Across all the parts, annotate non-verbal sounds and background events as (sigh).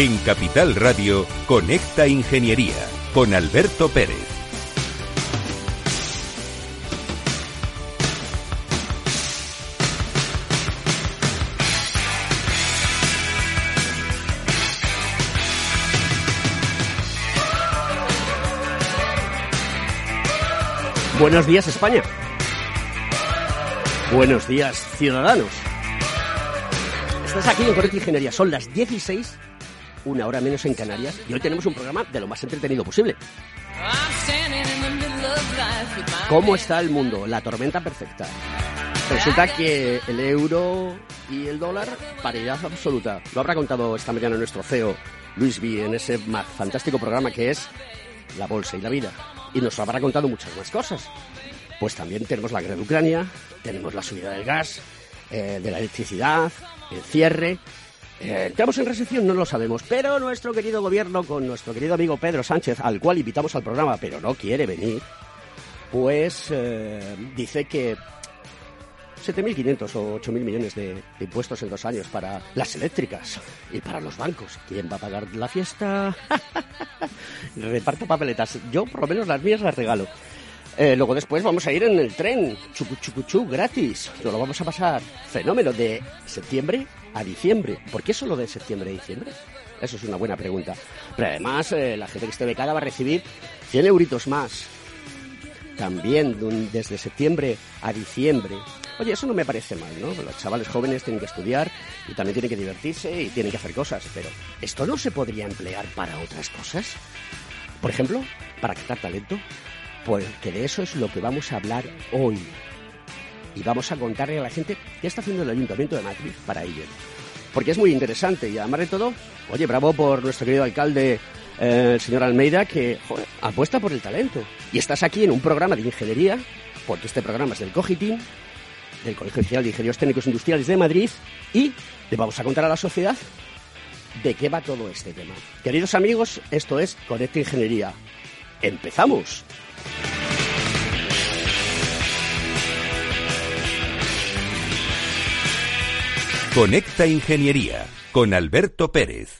En Capital Radio, Conecta Ingeniería con Alberto Pérez. Buenos días España. Buenos días ciudadanos. Estás aquí en Conecta Ingeniería. Son las 16, una hora menos en Canarias, y hoy tenemos un programa de lo más entretenido posible. ¿Cómo está el mundo? La tormenta perfecta. Resulta que el euro y el dólar, paridad absoluta. Lo habrá contado esta mañana nuestro CEO, Luis B, en ese fantástico programa que es La Bolsa y la Vida. Y nos habrá contado muchas más cosas. Pues también tenemos la guerra de Ucrania, tenemos la subida del gas, eh, de la electricidad, el cierre. Eh, ¿Estamos en recesión? No lo sabemos, pero nuestro querido gobierno, con nuestro querido amigo Pedro Sánchez, al cual invitamos al programa, pero no quiere venir, pues eh, dice que 7.500 o 8.000 millones de, de, impuestos en dos años para las eléctricas y para los bancos. ¿Quién va a pagar la fiesta? (laughs) Reparto papeletas. Yo, por lo menos, las mías las regalo. Eh, luego después vamos a ir en el tren, chucu, chucu, chu, gratis. Nos lo vamos a pasar fenómeno de septiembre a diciembre. ¿Por qué solo de septiembre a diciembre? Eso es una buena pregunta. Pero además, eh, la gente que esté becada va a recibir 100 euritos más. También desde septiembre a diciembre. Oye, eso no me parece mal, ¿no? Los chavales jóvenes tienen que estudiar y también tienen que divertirse y tienen que hacer cosas. Pero, ¿esto no se podría emplear para otras cosas? Por ejemplo, para captar talento, porque de eso es lo que vamos a hablar hoy. Y vamos a contarle a la gente qué está haciendo el Ayuntamiento de Madrid para ello. Porque es muy interesante y además de todo, oye, bravo por nuestro querido alcalde, eh, el señor Almeida, que apuesta por el talento. Y estás aquí en un programa de ingeniería, porque este programa es del COGITIM, del Colegio Oficial de Ingenieros Técnicos Industriales de Madrid, y le vamos a contar a la sociedad de qué va todo este tema. Queridos amigos, esto es Conecta Ingeniería. ¡Empezamos! Conecta Ingeniería con Alberto Pérez.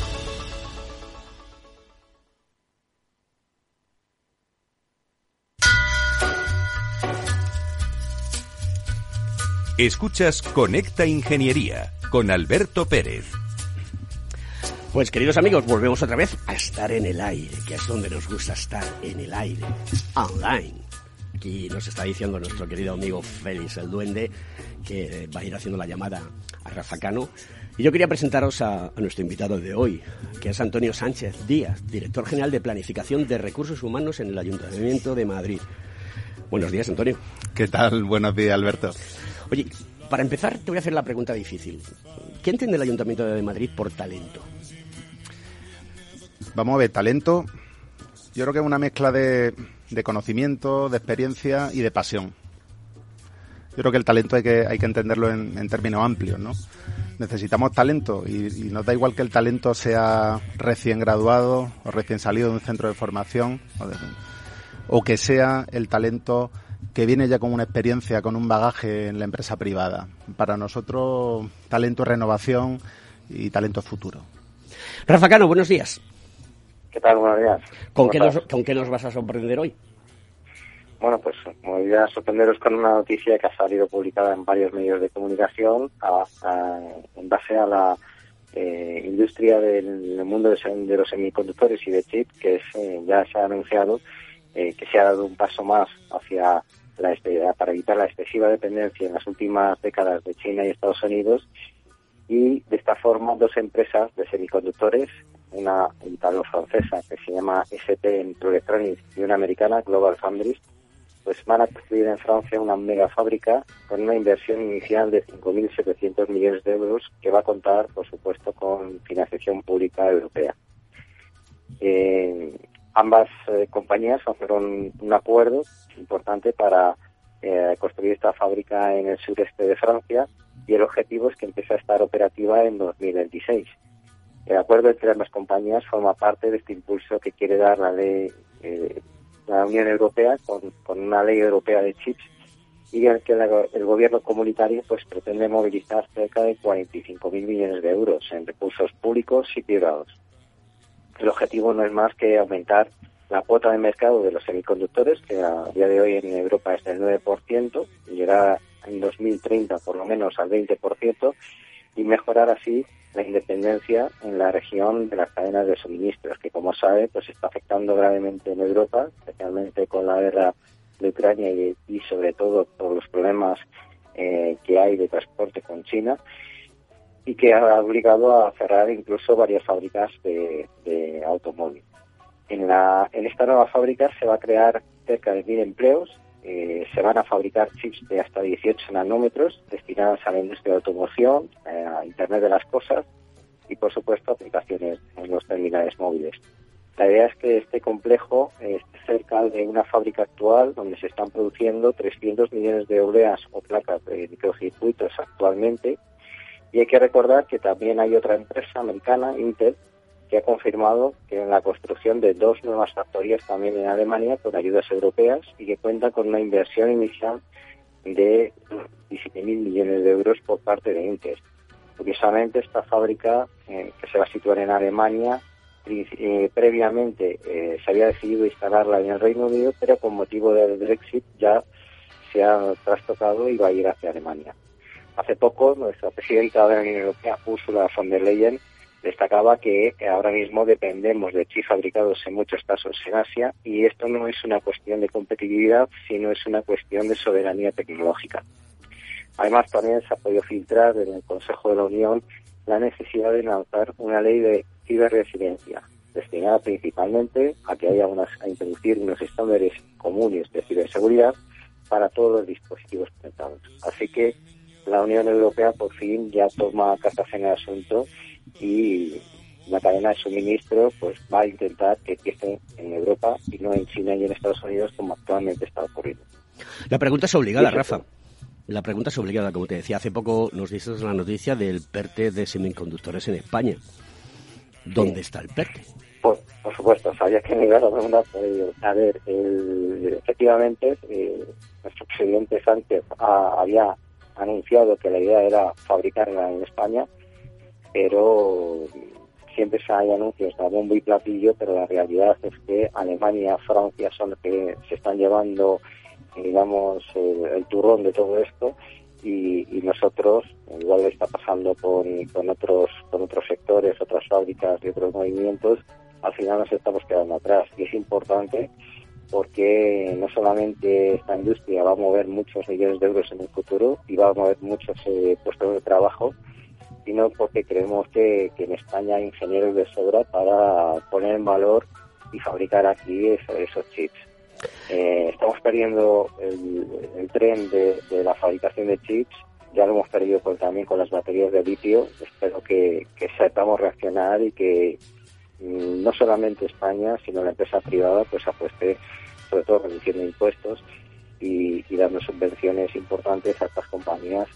Escuchas Conecta Ingeniería con Alberto Pérez. Pues queridos amigos, volvemos otra vez a estar en el aire, que es donde nos gusta estar en el aire, online. Aquí nos está diciendo nuestro querido amigo Félix el Duende que va a ir haciendo la llamada a Rafa Cano. Y yo quería presentaros a, a nuestro invitado de hoy, que es Antonio Sánchez Díaz, director general de Planificación de Recursos Humanos en el Ayuntamiento de Madrid. Buenos días, Antonio. ¿Qué tal? Buenos días, Alberto. Oye, para empezar te voy a hacer la pregunta difícil. ¿Qué entiende el Ayuntamiento de Madrid por talento? Vamos a ver, talento, yo creo que es una mezcla de, de conocimiento, de experiencia y de pasión. Yo creo que el talento hay que, hay que entenderlo en, en términos amplios, ¿no? Necesitamos talento y, y, nos da igual que el talento sea recién graduado o recién salido de un centro de formación o, que sea el talento que viene ya con una experiencia, con un bagaje en la empresa privada. Para nosotros, talento renovación, y talento futuro. Rafa Cano, buenos días. ¿Qué tal? Buenos días. ¿Con qué, nos, ¿Con qué nos vas a sorprender hoy? Bueno, pues me voy a sorprenderos con una noticia que ha salido publicada en varios medios de comunicación en base a la eh, industria del, mundo de, los semiconductores y de chip, que es, eh, ya se ha anunciado eh, que se ha dado un paso más hacia la para evitar la excesiva dependencia en las últimas décadas de China y Estados Unidos y de esta forma dos empresas de semiconductores, una italo-francesa que se llama ST Microelectronics y una americana, Global Foundries, pues van a construir en Francia una mega fábrica con una inversión inicial de 5.700 millones de euros que va a contar, por supuesto, con financiación pública europea. Eh, ambas eh, compañías hicieron un acuerdo importante para eh, construir esta fábrica en el sureste de Francia y el objetivo es que empiece a estar operativa en 2026. El acuerdo entre ambas compañías forma parte de este impulso que quiere dar la ley la Unión Europea con, una ley europea de chips y en el que el gobierno comunitario pues pretende movilizar cerca de 45.000 millones de euros en recursos públicos y privados. El objetivo no es más que aumentar la cuota de mercado de los semiconductores, que a día de hoy en Europa es del 9%, y llegar en 2030 por lo menos al 20%, y mejorar así la independencia en la región de las cadenas de suministros, que como sabe, pues está afectando gravemente en Europa, especialmente con la guerra de Ucrania y, sobre todo por los problemas eh, que hay de transporte con China y que ha obligado a cerrar incluso varias fábricas de, de automóvil. En, la, en esta nueva fábrica se va a crear cerca de mil empleos eh, se van a fabricar chips de hasta 18 nanómetros destinados a la industria de automoción, eh, a Internet de las Cosas y, por supuesto, aplicaciones en los terminales móviles. La idea es que este complejo esté cerca de una fábrica actual donde se están produciendo 300 millones de obleas o placas de microcircuitos actualmente. Y hay que recordar que también hay otra empresa americana, Intel, que ha confirmado que en la construcción de dos nuevas factorías también en Alemania con ayudas europeas y que cuenta con una inversión inicial de 17.000 millones de euros por parte de Intel. Curiosamente, esta fábrica, eh, que se va a situar en Alemania, eh, previamente eh, se había decidido instalarla en el Reino Unido, pero con motivo del Brexit ya se ha trastocado y va a ir hacia Alemania. Hace poco, nuestra presidenta de la Unión Europea, Ursula von der Leyen, destacaba que ahora mismo dependemos de chips fabricados en muchos casos en Asia y esto no es una cuestión de competitividad, sino es una cuestión de soberanía tecnológica. Además, también se ha podido filtrar en el Consejo de la Unión la necesidad de lanzar una ley de ciberresiliencia, destinada principalmente a que haya unas, a introducir unos estándares comunes de ciberseguridad para todos los dispositivos conectados. Así que la Unión Europea por fin ya toma cartas en el asunto y la cadena de suministro pues va a intentar que empiece en Europa y no en China y en Estados Unidos como actualmente está ocurriendo. La pregunta es obligada, Rafa. La pregunta es obligada, como te decía, hace poco nos diste la noticia del PERTE de semiconductores en España. ¿Dónde está el PERTE? Por, por, supuesto, sabía que me iba a preguntar A ver, efectivamente, eh, nuestro presidente Sánchez había anunciado que la idea era fabricarla en España pero siempre hay anuncios a bombo y platillo, pero la realidad es que Alemania, Francia son los que se están llevando, digamos, el, turrón de todo esto y, nosotros, igual está pasando con, con, otros, con otros sectores, otras fábricas y otros movimientos, al final nos estamos quedando atrás. Y es importante porque no solamente esta industria va a mover muchos millones de euros en el futuro y va a mover muchos eh, puestos de trabajo, sino porque creemos que, en España hay ingenieros de sobra para poner en valor y fabricar aquí esos, chips. Eh, estamos perdiendo el, tren de, la fabricación de chips, ya lo hemos perdido también con las baterías de litio. Espero que, que sepamos reaccionar y que no solamente España, sino la empresa privada, pues apueste sobre todo reduciendo impuestos y, y dando subvenciones importantes a estas compañías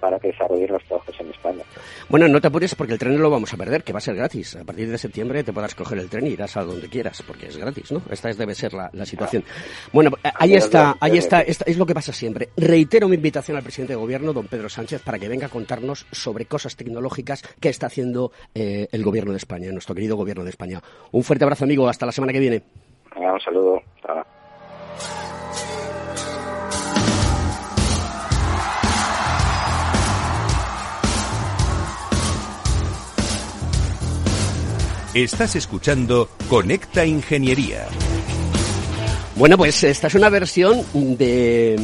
para que desarrollen los trabajos en España. Bueno, no te apures porque el tren no lo vamos a perder, que va a ser gratis. A partir de septiembre te podrás coger el tren y irás a donde quieras, porque es gratis, ¿no? Esta debe ser la, situación. Bueno, ahí está, ahí está, es lo que pasa siempre. Reitero mi invitación al presidente de gobierno, don Pedro Sánchez, para que venga a contarnos sobre cosas tecnológicas que está haciendo eh, el gobierno de España, nuestro querido gobierno de España. Un fuerte abrazo, amigo. Hasta la semana que viene. Un saludo. Estás escuchando Conecta Ingeniería. Bueno, pues esta es una versión de,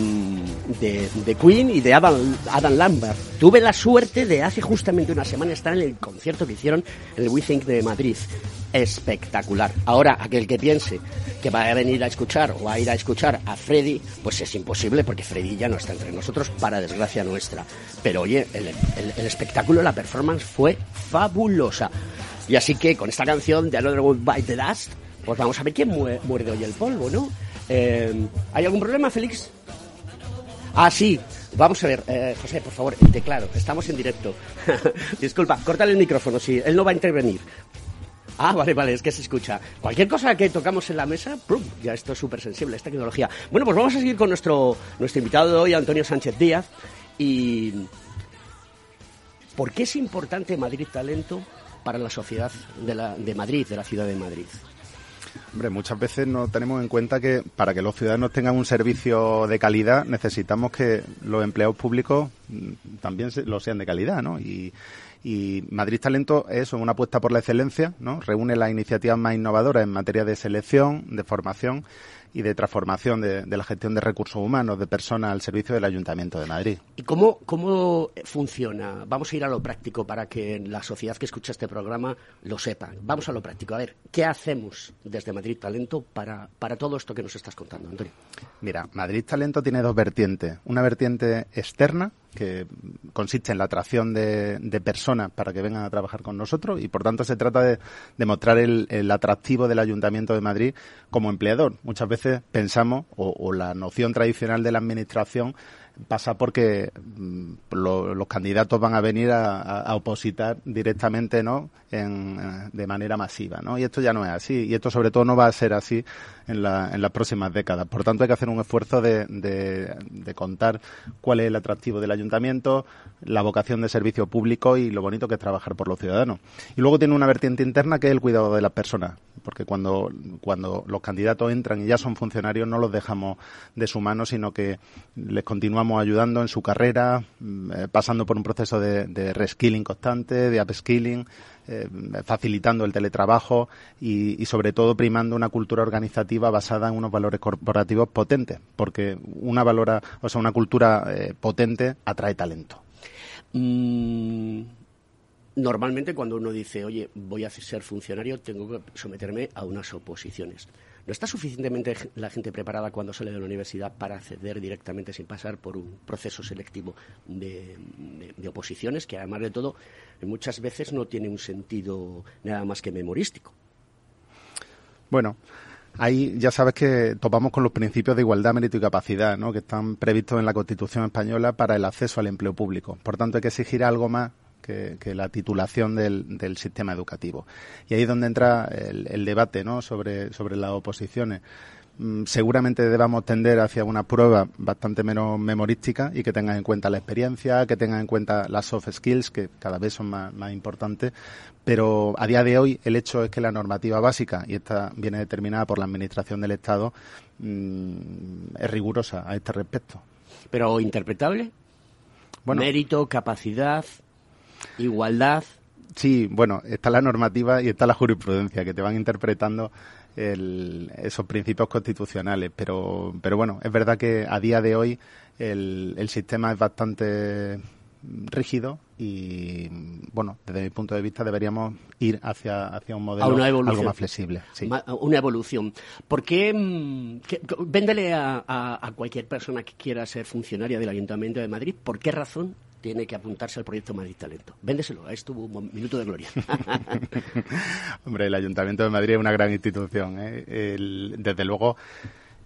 de, Queen y de Adam, Lambert. Tuve la suerte de hace justamente una semana estar en el concierto que hicieron en el We Think de Madrid. Espectacular. Ahora, aquel que piense que va a venir a escuchar o a ir a escuchar a Freddy, pues es imposible porque Freddy ya no está entre nosotros, para desgracia nuestra. Pero oye, el espectáculo, la performance fue fabulosa. Y así que con esta canción de Another One Bite the Dust, pues vamos a ver quién muerde hoy el polvo, ¿no? Eh, ¿Hay algún problema, Félix? Ah, sí. Vamos a ver, eh, José, por favor, el teclado. Estamos en directo. (laughs) Disculpa, córtale el micrófono, sí. Él no va a intervenir. Ah, vale, vale, es que se escucha. Cualquier cosa que tocamos en la mesa, ¡pum! ya esto es súper sensible, es tecnología. Bueno, pues vamos a seguir con nuestro, nuestro invitado de hoy, Antonio Sánchez Díaz. Y. ¿Por qué es importante Madrid Talento para la sociedad de, la, de Madrid, de la ciudad de Madrid? Hombre, muchas veces no tenemos en cuenta que para que los ciudadanos tengan un servicio de calidad necesitamos que los empleados públicos mm, también lo sean de calidad, ¿no? Y, y Madrid Talento es una apuesta por la excelencia, ¿no? Reúne las iniciativas más innovadoras en materia de selección, de formación y de transformación de, la gestión de recursos humanos de personas al servicio del Ayuntamiento de Madrid. ¿Y cómo, cómo funciona? Vamos a ir a lo práctico para que la sociedad que escucha este programa lo sepa. Vamos a lo práctico. A ver, ¿qué hacemos desde Madrid Talento para, para todo esto que nos estás contando, Antonio? Mira, Madrid Talento tiene dos vertientes. Una vertiente externa, que consiste en la atracción de, personas para que vengan a trabajar con nosotros y por tanto se trata de, demostrar el, el, atractivo del Ayuntamiento de Madrid como empleador. Muchas veces pensamos, o, o la noción tradicional de la Administración pasa porque mm, los candidatos van a venir a, opositar directamente no en, de manera masiva no y esto ya no es así y esto sobre todo no va a ser así en, las próximas décadas por tanto hay que hacer un esfuerzo de, de, contar cuál es el atractivo del ayuntamiento la vocación de servicio público y lo bonito que es trabajar por los ciudadanos. Y luego tiene una vertiente interna que es el cuidado de las personas porque cuando cuando los candidatos entran y ya son funcionarios no los dejamos de su mano sino que les continuamos ayudando en su carrera, mm, eh, pasando por un proceso de, reskilling constante, de upskilling, eh, facilitando el teletrabajo y, sobre todo primando una cultura organizativa basada en unos valores corporativos potentes, porque una valora, o sea, una cultura eh, potente atrae talento. Mm, normalmente cuando uno dice, oye, voy a ser funcionario, tengo que someterme a unas oposiciones. ¿No está suficientemente la gente preparada cuando sale de la universidad para acceder directamente sin pasar por un proceso selectivo de, oposiciones que, además de todo, muchas veces no tiene un sentido nada más que memorístico? Bueno, Ahí ya sabes que topamos con los principios de igualdad, mérito y capacidad, ¿no? que están previstos en la Constitución española para el acceso al empleo público. Por tanto, hay que exigir algo más que, la titulación del, sistema educativo. Y ahí es donde entra el, debate ¿no? sobre, sobre las oposiciones mm, seguramente debamos tender hacia una prueba bastante menos memorística y que tengan en cuenta la experiencia, que tengan en cuenta las soft skills, que cada vez son más, importantes. Pero a día de hoy el hecho es que la normativa básica, y esta viene determinada por la Administración del Estado, mm, es rigurosa a este respecto. ¿Pero interpretable? Bueno, Mérito, capacidad. Igualdad. Sí, bueno, está la normativa y está la jurisprudencia que te van interpretando esos principios constitucionales. Pero, pero bueno, es verdad que a día de hoy el, el sistema es bastante rígido y bueno desde mi punto de vista deberíamos ir hacia, hacia un modelo algo más flexible una evolución ¿por qué, mm, véndele a, a, cualquier persona que quiera ser funcionaria del Ayuntamiento de Madrid por qué razón tiene que apuntarse al proyecto Madrid Talento. Véndeselo, es tu minuto de gloria. (laughs) Hombre, el Ayuntamiento de Madrid es una gran institución. ¿eh? desde luego,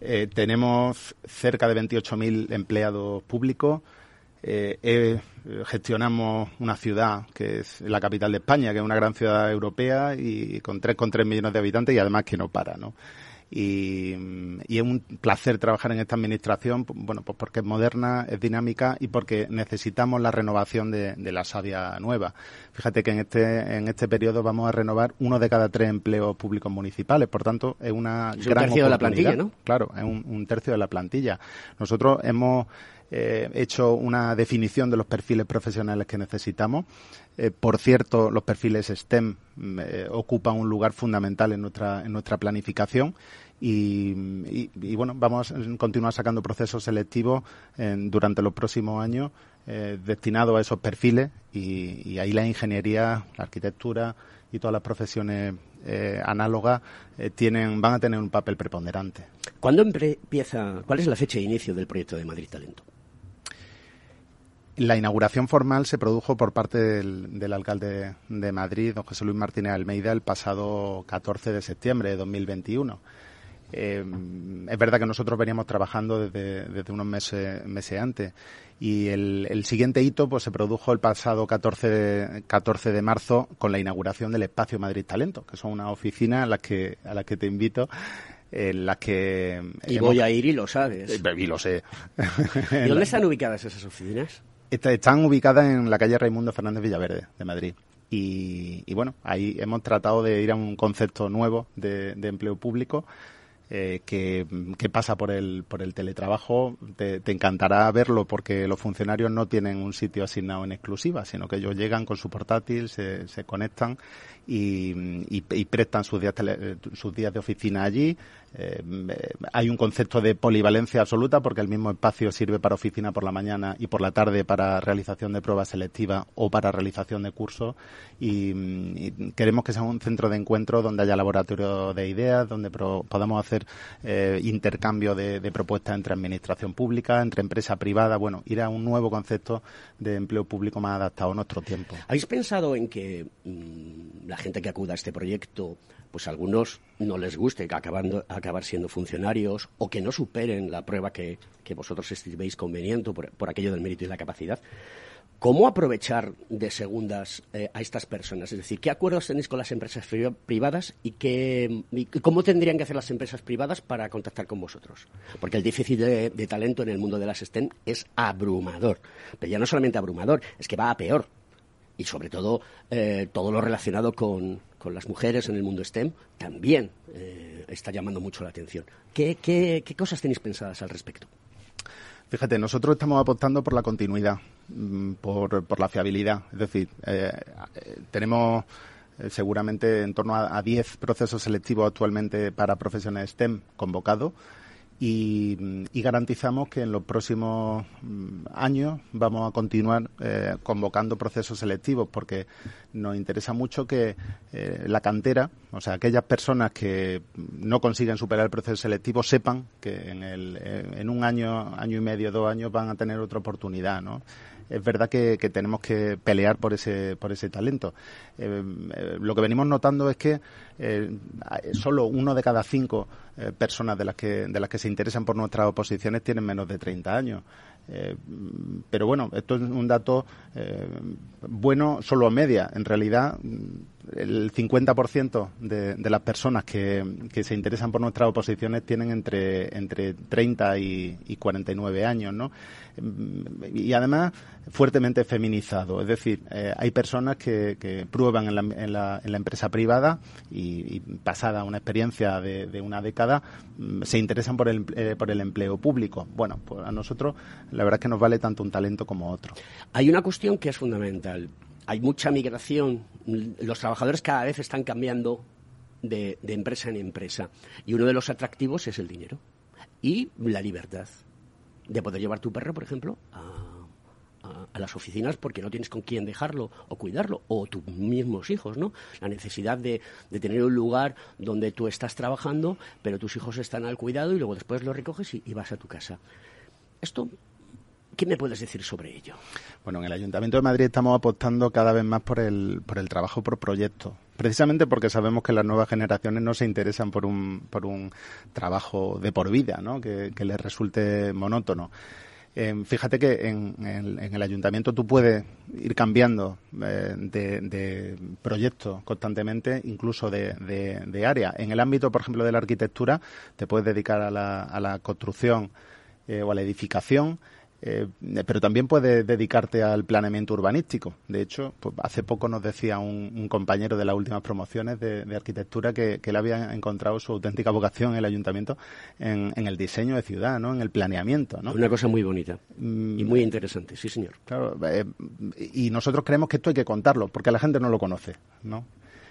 eh, tenemos cerca de 28.000 empleados públicos. eh, gestionamos una ciudad que es la capital de España, que es una gran ciudad europea y con 3,3 millones de habitantes y además que no para, ¿no? Y, es un placer trabajar en esta administración, bueno, pues porque es moderna, es dinámica y porque necesitamos la renovación de, la savia nueva. Fíjate que en este en este periodo vamos a renovar uno de cada tres empleos públicos municipales, por tanto es una es un tercio de la plantilla, ¿no? Claro, es un, tercio de la plantilla. Nosotros hemos eh, hecho una definición de los perfiles profesionales que necesitamos. Eh, por cierto, los perfiles STEM eh, ocupan un lugar fundamental en nuestra, en nuestra planificación y, bueno, vamos a continuar sacando procesos selectivos durante los próximos años eh, destinados a esos perfiles y, ahí la ingeniería, la arquitectura y todas las profesiones eh, análogas eh, tienen, van a tener un papel preponderante. ¿Cuándo empieza, cuál es la fecha de inicio del proyecto de Madrid Talento? La inauguración formal se produjo por parte del, alcalde de Madrid, don José Luis Martínez Almeida, el pasado 14 de septiembre de 2021. Eh, es verdad que nosotros veníamos trabajando desde, unos meses, meses antes y el, siguiente hito pues se produjo el pasado 14 de, 14 de marzo con la inauguración del Espacio Madrid Talento, que son unas oficinas a las que, a las que te invito en las que... Y voy a ir y lo sabes. Eh, y lo sé. ¿Y dónde (laughs) están ubicadas esas oficinas? Están ubicadas en la calle Raimundo Fernández Villaverde, de Madrid. Y, bueno, ahí hemos tratado de ir a un concepto nuevo de empleo público eh, que, pasa por el, por el teletrabajo, te, encantará verlo porque los funcionarios no tienen un sitio asignado en exclusiva, sino que ellos llegan con su portátil, se, se conectan y, prestan sus días, sus días de oficina allí. Eh, hay un concepto de polivalencia absoluta porque el mismo espacio sirve para oficina por la mañana y por la tarde para realización de pruebas selectivas o para realización de cursos y, queremos que sea un centro de encuentro donde haya laboratorio de ideas, donde podamos hacer eh, intercambio de, propuestas entre administración pública, entre empresa privada, bueno, ir a un nuevo concepto de empleo público más adaptado a nuestro tiempo. ¿Habéis pensado en que mm, la gente que acuda a este proyecto, pues a algunos no les guste acabando, acabar siendo funcionarios o que no superen la prueba que, vosotros estiméis conveniente por, por, aquello del mérito y la capacidad. ¿Cómo aprovechar de segundas eh, a estas personas? Es decir, ¿qué acuerdos tenéis con las empresas privadas y, qué, cómo tendrían que hacer las empresas privadas para contactar con vosotros? Porque el déficit de, talento en el mundo de las STEM es abrumador. Pero ya no solamente abrumador, es que va a peor y sobre todo eh, todo lo relacionado con, las mujeres en el mundo STEM también eh, está llamando mucho la atención. ¿Qué, ¿Qué, cosas tenéis pensadas al respecto? Fíjate, nosotros estamos apostando por la continuidad, mm, por, la fiabilidad. Es decir, eh, tenemos seguramente en torno a 10 procesos selectivos actualmente para profesiones STEM convocados y, garantizamos que en los próximos mm, años vamos a continuar eh, convocando procesos selectivos porque nos interesa mucho que eh, la cantera, o sea, aquellas personas que no consiguen superar el proceso selectivo sepan que en, el, eh, en un año, año y medio, dos años van a tener otra oportunidad, ¿no? Es verdad que, tenemos que pelear por ese, por ese talento. Eh, eh, lo que venimos notando es que eh, solo uno de cada cinco personas de las, que, de las que se interesan por nuestras oposiciones tienen menos de 30 años. pero bueno, esto es un dato bueno solo a media. En realidad, el 50% de, de las personas que, que, se interesan por nuestras oposiciones tienen entre, entre 30 y, y 49 años, ¿no? Y además fuertemente feminizado. Es decir, eh, hay personas que, prueban en la, en, la, en la, empresa privada y, pasada una experiencia de, de, una década mm, se interesan por el, eh, por el empleo público. Bueno, pues a nosotros la verdad es que nos vale tanto un talento como otro. Hay una cuestión que es fundamental hay mucha migración, los trabajadores cada vez están cambiando de, empresa en empresa y uno de los atractivos es el dinero y la libertad de poder llevar tu perro, por ejemplo, a, las oficinas porque no tienes con quién dejarlo o cuidarlo, o tus mismos hijos, ¿no? La necesidad de, tener un lugar donde tú estás trabajando, pero tus hijos están al cuidado y luego después los recoges y vas a tu casa. Esto ¿Qué me puedes decir sobre ello? Bueno, en el Ayuntamiento de Madrid estamos apostando cada vez más por el, por el trabajo por proyectos, precisamente porque sabemos que las nuevas generaciones no se interesan por un, por un trabajo de por vida, ¿no? que, les resulte monótono. Eh, fíjate que en, el ayuntamiento tú puedes ir cambiando eh, de, proyectos constantemente, incluso de, área. En el ámbito, por ejemplo, de la arquitectura, te puedes dedicar a la, a la construcción eh, o a la edificación eh, pero también puedes dedicarte al planeamiento urbanístico. De hecho, pues, hace poco nos decía un, compañero de las últimas promociones de, arquitectura que, que, él había encontrado su auténtica vocación en el ayuntamiento en, el diseño de ciudad, ¿no? en el planeamiento. ¿no? Una cosa muy bonita mm, y muy interesante, sí, señor. Claro, eh, y nosotros creemos que esto hay que contarlo, porque la gente no lo conoce. ¿no?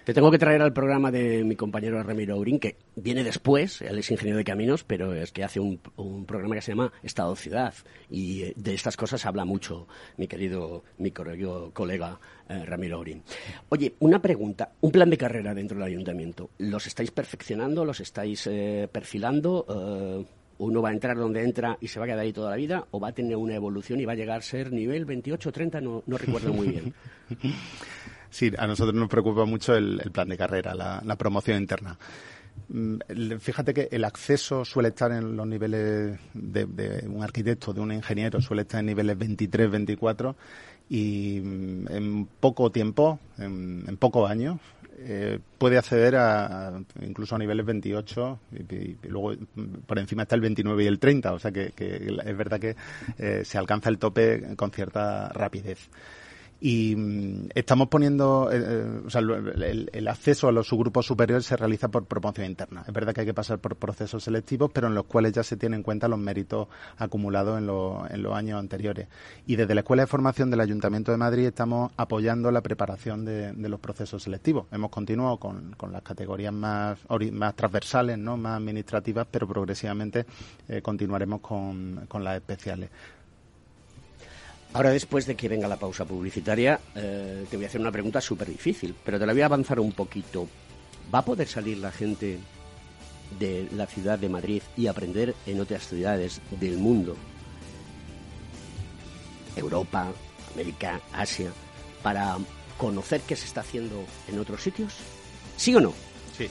Te tengo que traer al programa de mi compañero Ramiro Aurín, que viene después, él es ingeniero de caminos, pero es que hace un, programa que se llama Estado-Ciudad. Y eh, de estas cosas habla mucho mi querido, mi colega eh, Ramiro Aurín. Oye, una pregunta. Un plan de carrera dentro del ayuntamiento. ¿Los estáis perfeccionando? ¿Los estáis eh, perfilando? uno va a entrar donde entra y se va a quedar ahí toda la vida, o va a tener una evolución y va a llegar a ser nivel 28 30, no, no recuerdo muy bien. (laughs) Sí, a nosotros nos preocupa mucho el, plan de carrera, la, promoción interna. Mm, fíjate que el acceso suele estar en los niveles de, un arquitecto, de un ingeniero, suele estar en niveles 23, 24 y mm, en poco tiempo, en, pocos años, eh, puede acceder a, incluso a niveles 28 y, luego mm, por encima está el 29 y el 30, o sea que, es verdad que eh, se alcanza el tope con cierta rapidez y mm, estamos poniendo, eh, eh, o sea, el, acceso a los subgrupos superiores se realiza por promoción interna. Es verdad que hay que pasar por procesos selectivos, pero en los cuales ya se tienen en cuenta los méritos acumulados en, en los años anteriores. Y desde la Escuela de Formación del Ayuntamiento de Madrid estamos apoyando la preparación de, los procesos selectivos. Hemos continuado con, las categorías más, más transversales, ¿no? más administrativas, pero progresivamente eh, continuaremos con, con las especiales. Ahora, después de que venga la pausa publicitaria, eh, te voy a hacer una pregunta súper difícil, pero te la voy a avanzar un poquito. ¿Va a poder salir la gente de la ciudad de Madrid y aprender en otras ciudades del mundo? Europa, América, Asia, para conocer qué se está haciendo en otros sitios? ¿Sí o no? Sí.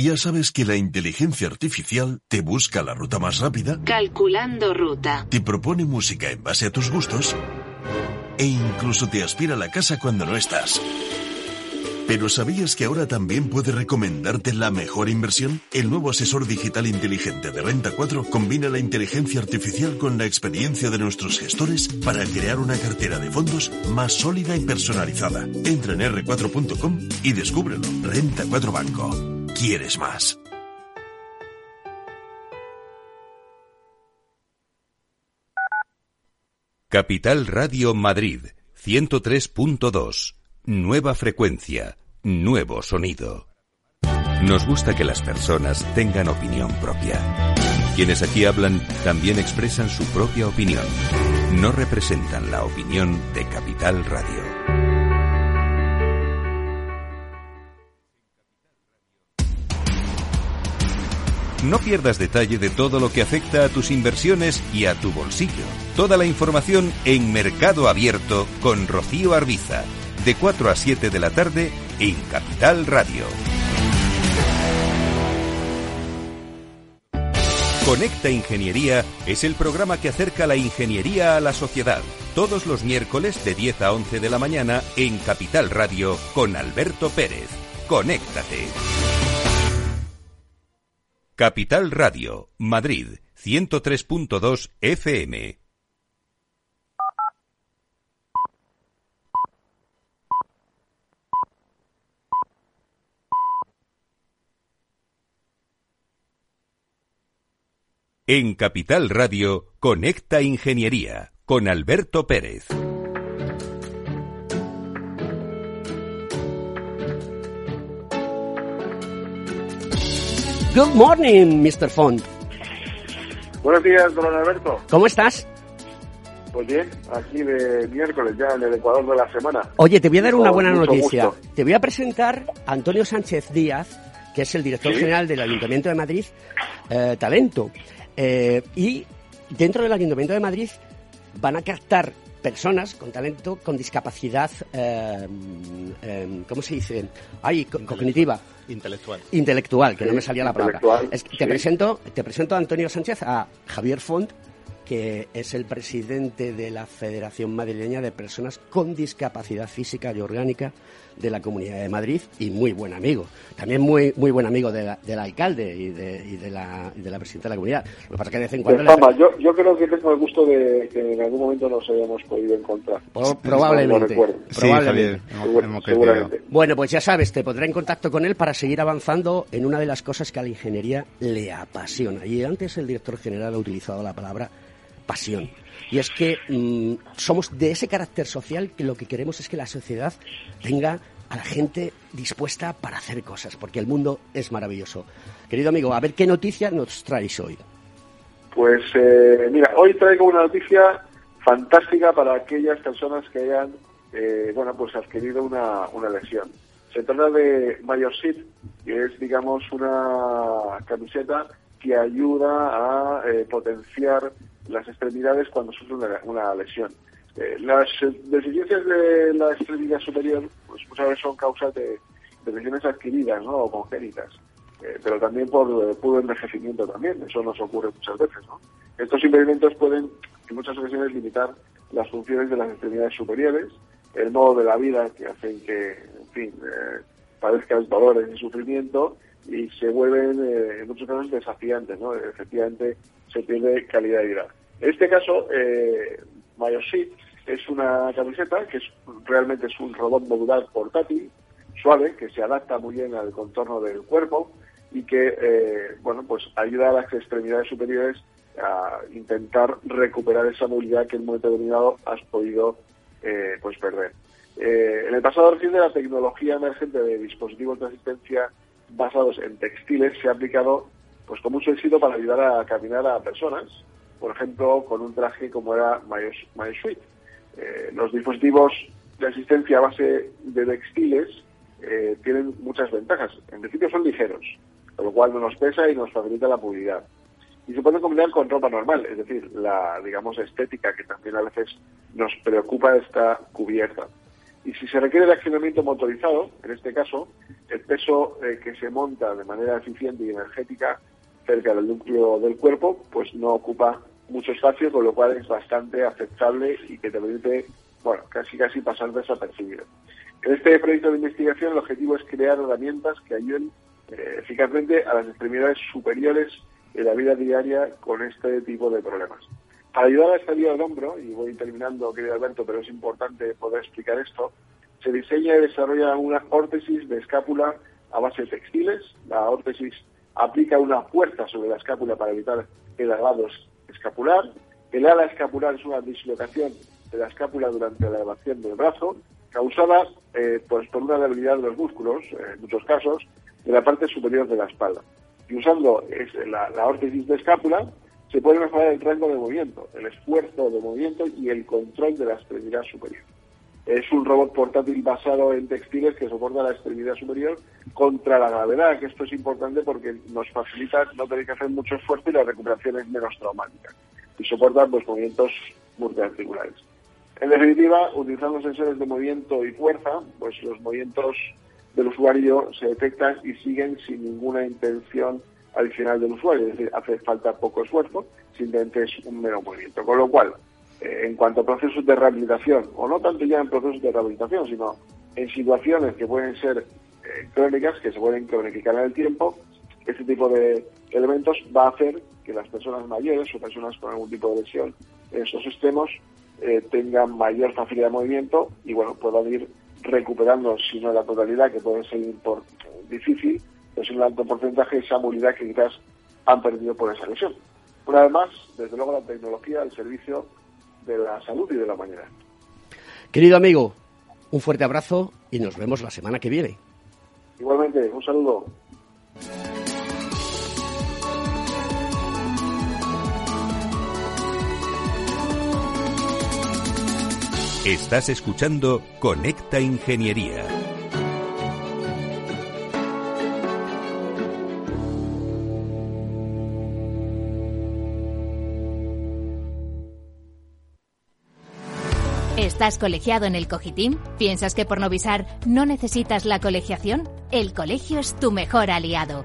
Ya sabes que la inteligencia artificial te busca la ruta más rápida. Calculando ruta. Te propone música en base a tus gustos. E incluso te aspira a la casa cuando no estás. Pero ¿sabías que ahora también puede recomendarte la mejor inversión? El nuevo asesor digital inteligente de Renta 4 combina la inteligencia artificial con la experiencia de nuestros gestores para crear una cartera de fondos más sólida y personalizada. Entra en r4.com y descúbrelo. Renta 4 Banco quieres más. Capital Radio Madrid, 103.2. Nueva frecuencia, nuevo sonido. Nos gusta que las personas tengan opinión propia. Quienes aquí hablan también expresan su propia opinión. No representan la opinión de Capital Radio. No pierdas detalle de todo lo que afecta a tus inversiones y a tu bolsillo. Toda la información en Mercado Abierto con Rocío Arbiza, de 4 a 7 de la tarde en Capital Radio. Conecta Ingeniería es el programa que acerca la ingeniería a la sociedad. Todos los miércoles de 10 a 11 de la mañana en Capital Radio con Alberto Pérez. Conéctate. Capital Radio, Madrid, 103.2 FM. En Capital Radio, Conecta Ingeniería, con Alberto Pérez. Good morning, Mr. Font. Buenos días, don Alberto. ¿Cómo estás? Pues bien, aquí de miércoles ya en el Ecuador de la semana. Oye, te voy a dar una buena noticia. Te voy a presentar a Antonio Sánchez Díaz, que es el director general del Ayuntamiento de Madrid, eh, Talento. Eh, y dentro del Ayuntamiento de Madrid van a captar personas con talento con discapacidad, eh, eh, ¿cómo se dice? Ay, co- cognitiva. Intelectual. Intelectual, que no me salía la palabra. Es que te, presento, te presento a Antonio Sánchez, a Javier Font, que es el presidente de la Federación Madrileña de Personas con Discapacidad Física y Orgánica de la Comunidad de Madrid y muy buen amigo. También muy muy buen amigo de la- del alcalde y de, y de la, y de la presidenta de la comunidad. Lo que pasa es que de vez en cuando... fama, yo, yo creo que tengo el gusto de que en algún momento nos hayamos podido encontrar. Pro- probablemente. No recuerdo. probablemente. Hemos. Bueno, pues ya sabes, te pondré en contacto con él para seguir avanzando en una de las cosas que a la ingeniería le apasiona. Y antes el director general ha utilizado la palabra pasión. Y es que mm, somos de ese carácter social que lo que queremos es que la sociedad tenga a la gente dispuesta para hacer cosas, porque el mundo es maravilloso. Querido amigo, a ver qué noticia nos traéis hoy. Pues eh, mira, hoy traigo una noticia fantástica para aquellas personas que hayan, eh, bueno, pues adquirido una, una lesión. Se trata de MayorSit, que es, digamos, una camiseta que ayuda a eh, potenciar las extremidades cuando sufre una, lesión. Eh, las eh, deficiencias de la extremidad superior, pues muchas veces son causas de, lesiones adquiridas. O congénitas. Eh, pero también por eh, puro envejecimiento también, eso nos ocurre muchas veces, ¿no? Estos impedimentos pueden en muchas ocasiones limitar las funciones de las extremidades superiores, el modo de la vida que hacen que, en fin, eh, dolores y sufrimiento y se vuelven eh, en muchos casos desafiantes, ¿no? Efectivamente se pierde calidad de vida. En este caso, eh, MyoSit es una camiseta que es, realmente es un robot modular portátil, suave, que se adapta muy bien al contorno del cuerpo y que, eh, bueno, pues ayuda a las extremidades superiores a intentar recuperar esa movilidad que en un momento determinado has podido eh, pues perder. Eh, en el pasado reciente la tecnología emergente de dispositivos de asistencia basados en textiles se ha aplicado pues con mucho éxito para ayudar a caminar a personas, por ejemplo, con un traje como era MyoSuite. Eh, los dispositivos de asistencia a base de textiles eh, tienen muchas ventajas. En principio son ligeros, lo cual no nos pesa y nos facilita la movilidad. Y se puede combinar con ropa normal, es decir, la, digamos, estética que también a veces nos preocupa está cubierta. Y si se requiere de accionamiento motorizado, en este caso, el peso eh, que se monta de manera eficiente y energética cerca del núcleo del cuerpo, pues no ocupa mucho espacio, con lo cual es bastante aceptable y que te permite, bueno, casi casi pasar desapercibido. En este proyecto de investigación el objetivo es crear herramientas que ayuden eh, eficazmente a las extremidades superiores en la vida diaria con este tipo de problemas. Para ayudar a la estabilidad del hombro, y voy terminando, querido Alberto, pero es importante poder explicar esto, se diseña y desarrolla una órtesis de escápula a base de textiles. La órtesis aplica una fuerza sobre la escápula para evitar el alado escapular. El ala escapular es una dislocación de la escápula durante la elevación del brazo, causada eh, pues por una debilidad de los músculos, eh, en muchos casos, de la parte superior de la espalda. Y usando la, la órtesis de escápula, se puede mejorar el rango de movimiento, el esfuerzo de movimiento y el control de la extremidad superior. Es un robot portátil basado en textiles que soporta la extremidad superior contra la gravedad, que esto es importante porque nos facilita no tener que hacer mucho esfuerzo y la recuperación es menos traumática. Y soporta pues, movimientos multiarticulares. En definitiva, utilizando sensores de movimiento y fuerza, pues los movimientos del usuario se detectan y siguen sin ninguna intención adicional del usuario, es decir, hace falta poco esfuerzo, simplemente es un mero movimiento. Con lo cual, eh, en cuanto a procesos de rehabilitación, o no tanto ya en procesos de rehabilitación, sino en situaciones que pueden ser eh, crónicas, que se pueden cronificar en el tiempo, este tipo de elementos va a hacer que las personas mayores o personas con algún tipo de lesión en esos extremos eh, tengan mayor facilidad de movimiento y bueno puedan ir recuperando, si no la totalidad, que puede ser por, difícil, pues un alto porcentaje de esa movilidad que quizás han perdido por esa lesión. Una vez más, desde luego la tecnología al servicio de la salud y de la humanidad. Querido amigo, un fuerte abrazo y nos vemos la semana que viene. Igualmente, un saludo. Estás escuchando Conecta Ingeniería. ¿Estás colegiado en el Cogitim? ¿Piensas que por no visar no necesitas la colegiación? El colegio es tu mejor aliado.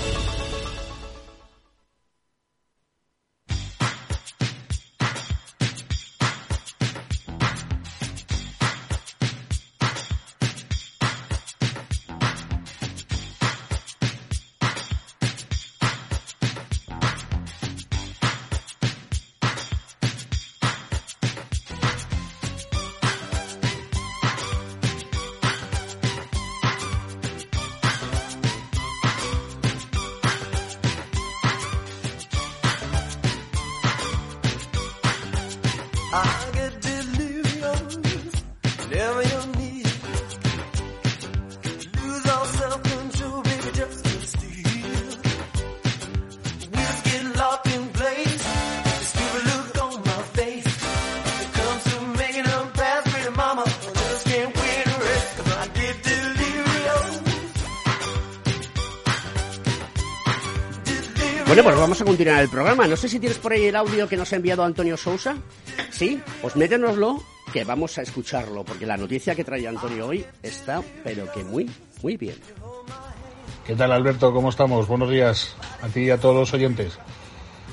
continuar el programa. No sé si tienes por ahí el audio que nos ha enviado Antonio Sousa. Sí, pues métenoslo, que vamos a escucharlo, porque la noticia que trae Antonio hoy está, pero que muy, muy bien. ¿Qué tal, Alberto? ¿Cómo estamos? Buenos días a ti y a todos los oyentes.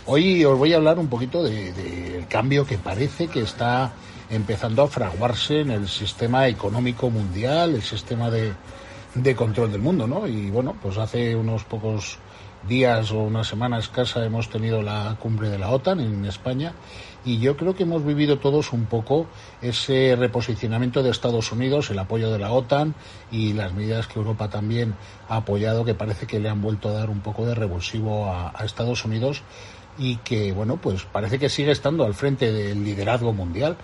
Hoy os voy a hablar un poquito del de, cambio que parece que está empezando a fraguarse en el sistema económico mundial, el sistema de, de control del mundo, ¿no? Y bueno, pues hace unos pocos días o una semana escasa hemos tenido la cumbre de la OTAN en España y yo creo que hemos vivido todos un poco ese reposicionamiento de Estados Unidos, el apoyo de la OTAN y las medidas que Europa también ha apoyado que parece que le han vuelto a dar un poco de revulsivo a, Estados Unidos y que bueno pues parece que sigue estando al frente del liderazgo mundial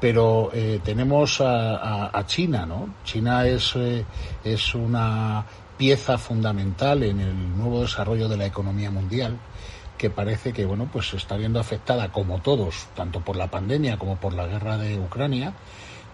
pero eh, tenemos a, China, ¿no? China es, eh, es una pieza fundamental en el nuevo desarrollo de la economía mundial que parece que bueno pues se está viendo afectada como todos tanto por la pandemia como por la guerra de Ucrania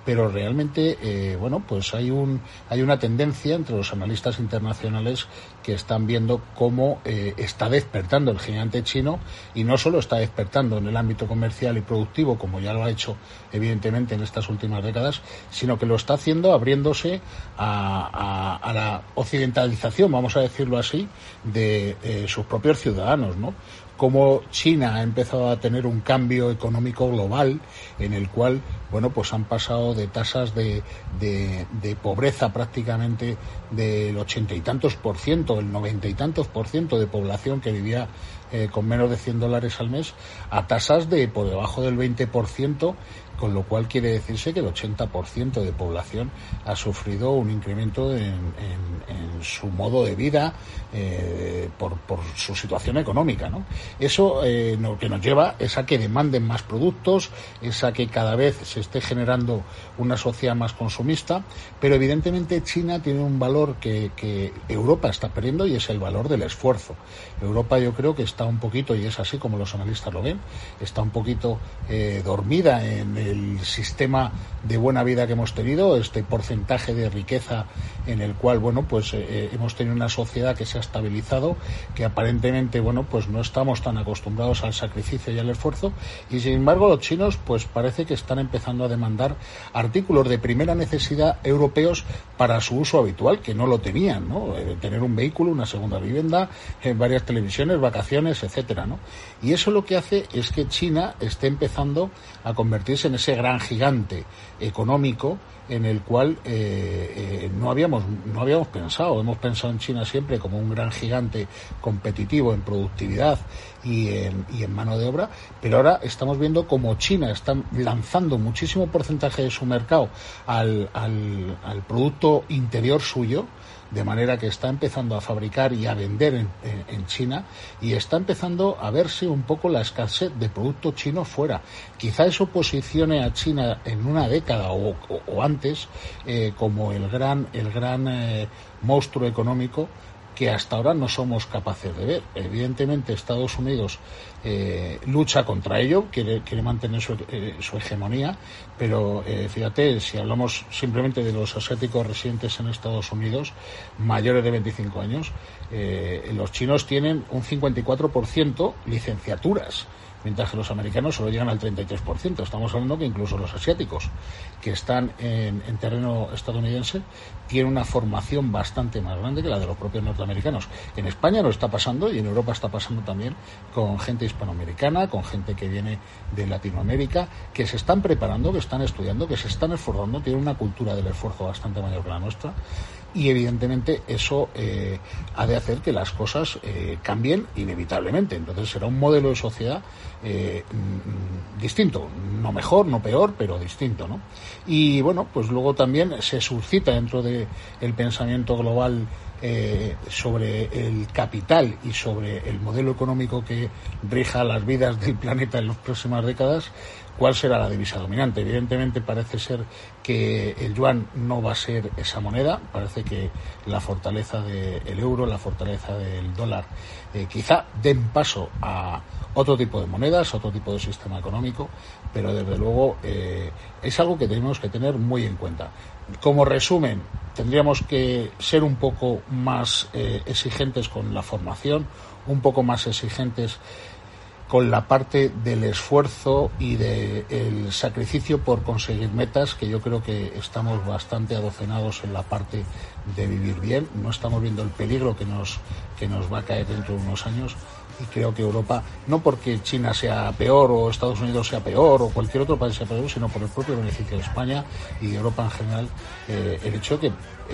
pero realmente eh, bueno pues hay un hay una tendencia entre los analistas internacionales que están viendo cómo eh, está despertando el gigante chino y no solo está despertando en el ámbito comercial y productivo como ya lo ha hecho evidentemente en estas últimas décadas sino que lo está haciendo abriéndose a, a, la occidentalización vamos a decirlo así de eh, sus propios ciudadanos no cómo China ha empezado a tener un cambio económico global en el cual, bueno, pues han pasado de tasas de, pobreza prácticamente del ochenta y tantos por ciento, el noventa y tantos por ciento de población que vivía eh, con menos de 100 dólares al mes, a tasas de por debajo del 20 por ciento con lo cual quiere decirse que el 80% de población ha sufrido un incremento en, su modo de vida eh, por, por, su situación económica. ¿no? Eso eh, lo que nos lleva es a que demanden más productos, es a que cada vez se esté generando una sociedad más consumista, pero evidentemente China tiene un valor que, que Europa está perdiendo y es el valor del esfuerzo. Europa yo creo que está un poquito, y es así como los analistas lo ven, está un poquito eh, dormida en el sistema de buena vida que hemos tenido, este porcentaje de riqueza en el cual, bueno, pues eh, hemos tenido una sociedad que se ha estabilizado, que aparentemente, bueno, pues no estamos tan acostumbrados al sacrificio y al esfuerzo, y sin embargo los chinos, pues parece que están empezando a demandar artículos de primera necesidad europeos para su uso habitual, que no lo tenían, ¿no? Eh, tener un vehículo, una segunda vivienda, eh, varias televisiones, vacaciones, etcétera, ¿no? Y eso lo que hace es que China esté empezando a convertirse en ese gran gigante económico en el cual eh, eh, no habíamos no habíamos pensado. Hemos pensado en China siempre como un gran gigante competitivo en productividad y en, y en mano de obra pero ahora estamos viendo como China está lanzando muchísimo porcentaje de su mercado al, al, al producto interior suyo de manera que está empezando a fabricar y a vender en, China y está empezando a verse un poco la escasez de producto chino fuera. Quizá eso posicione a China en una década o, antes eh, como el gran, el gran eh, monstruo económico que hasta ahora no somos capaces de ver. Evidentemente Estados Unidos eh, lucha contra ello, quiere, mantener su, eh, hegemonía, pero eh, fíjate, si hablamos simplemente de los asiáticos residentes en Estados Unidos, mayores de 25 años, los chinos tienen un 54% licenciaturas mientras que los americanos solo llegan al 33%. Estamos hablando que incluso los asiáticos que están en, terreno estadounidense tienen una formación bastante más grande que la de los propios norteamericanos. En España lo está pasando y en Europa está pasando también con gente hispanoamericana, con gente que viene de Latinoamérica, que se están preparando, que están estudiando, que se están esforzando, tienen una cultura del esfuerzo bastante mayor que la nuestra y evidentemente eso eh, ha de hacer que las cosas eh, cambien inevitablemente. Entonces será un modelo de sociedad eh, mm, distinto, no mejor, no peor, pero distinto, ¿no? Y bueno, pues luego también se suscita dentro del pensamiento global sobre el capital y sobre el modelo económico que rija las vidas del planeta en las próximas décadas, cuál será la divisa dominante. Evidentemente parece ser que el yuan no va a ser esa moneda, parece que la fortaleza del euro, la fortaleza del dólar, eh, quizá den paso a otro tipo de monedas, otro tipo de sistema económico, pero desde luego eh, es algo que tenemos que tener muy en cuenta. Como resumen, tendríamos que ser un poco más eh, exigentes con la formación, un poco más exigentes con la parte del esfuerzo y del sacrificio por conseguir metas, que yo creo que estamos bastante adocenados en la parte de vivir bien. No estamos viendo el peligro que nos, que nos va a caer dentro de unos años. Y creo que Europa, no porque China sea peor o Estados Unidos sea peor o cualquier otro país sea peor, sino por el propio beneficio de España y de Europa en general, eh, el hecho de que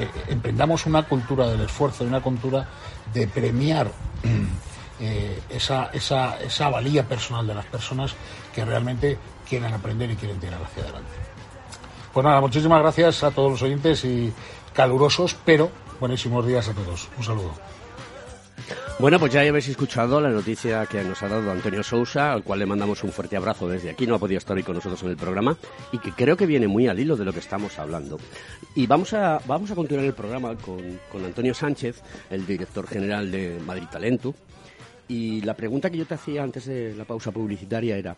eh, emprendamos una cultura del esfuerzo una cultura de premiar (clears throat) eh, esa, esa, esa valía personal de las personas que realmente quieren aprender y quieren tirar hacia adelante. Pues nada, muchísimas gracias a todos los oyentes y calurosos, pero buenísimos días a todos. Un saludo. Bueno, pues ya habéis escuchado la noticia que nos ha dado Antonio Sousa, al cual le mandamos un fuerte abrazo desde aquí. No ha podido estar hoy con nosotros en el programa y que creo que viene muy al hilo de lo que estamos hablando. Y vamos a, vamos a continuar el programa con, con Antonio Sánchez, el director general de Madrid Talento, y la pregunta que yo te hacía antes de la pausa publicitaria era,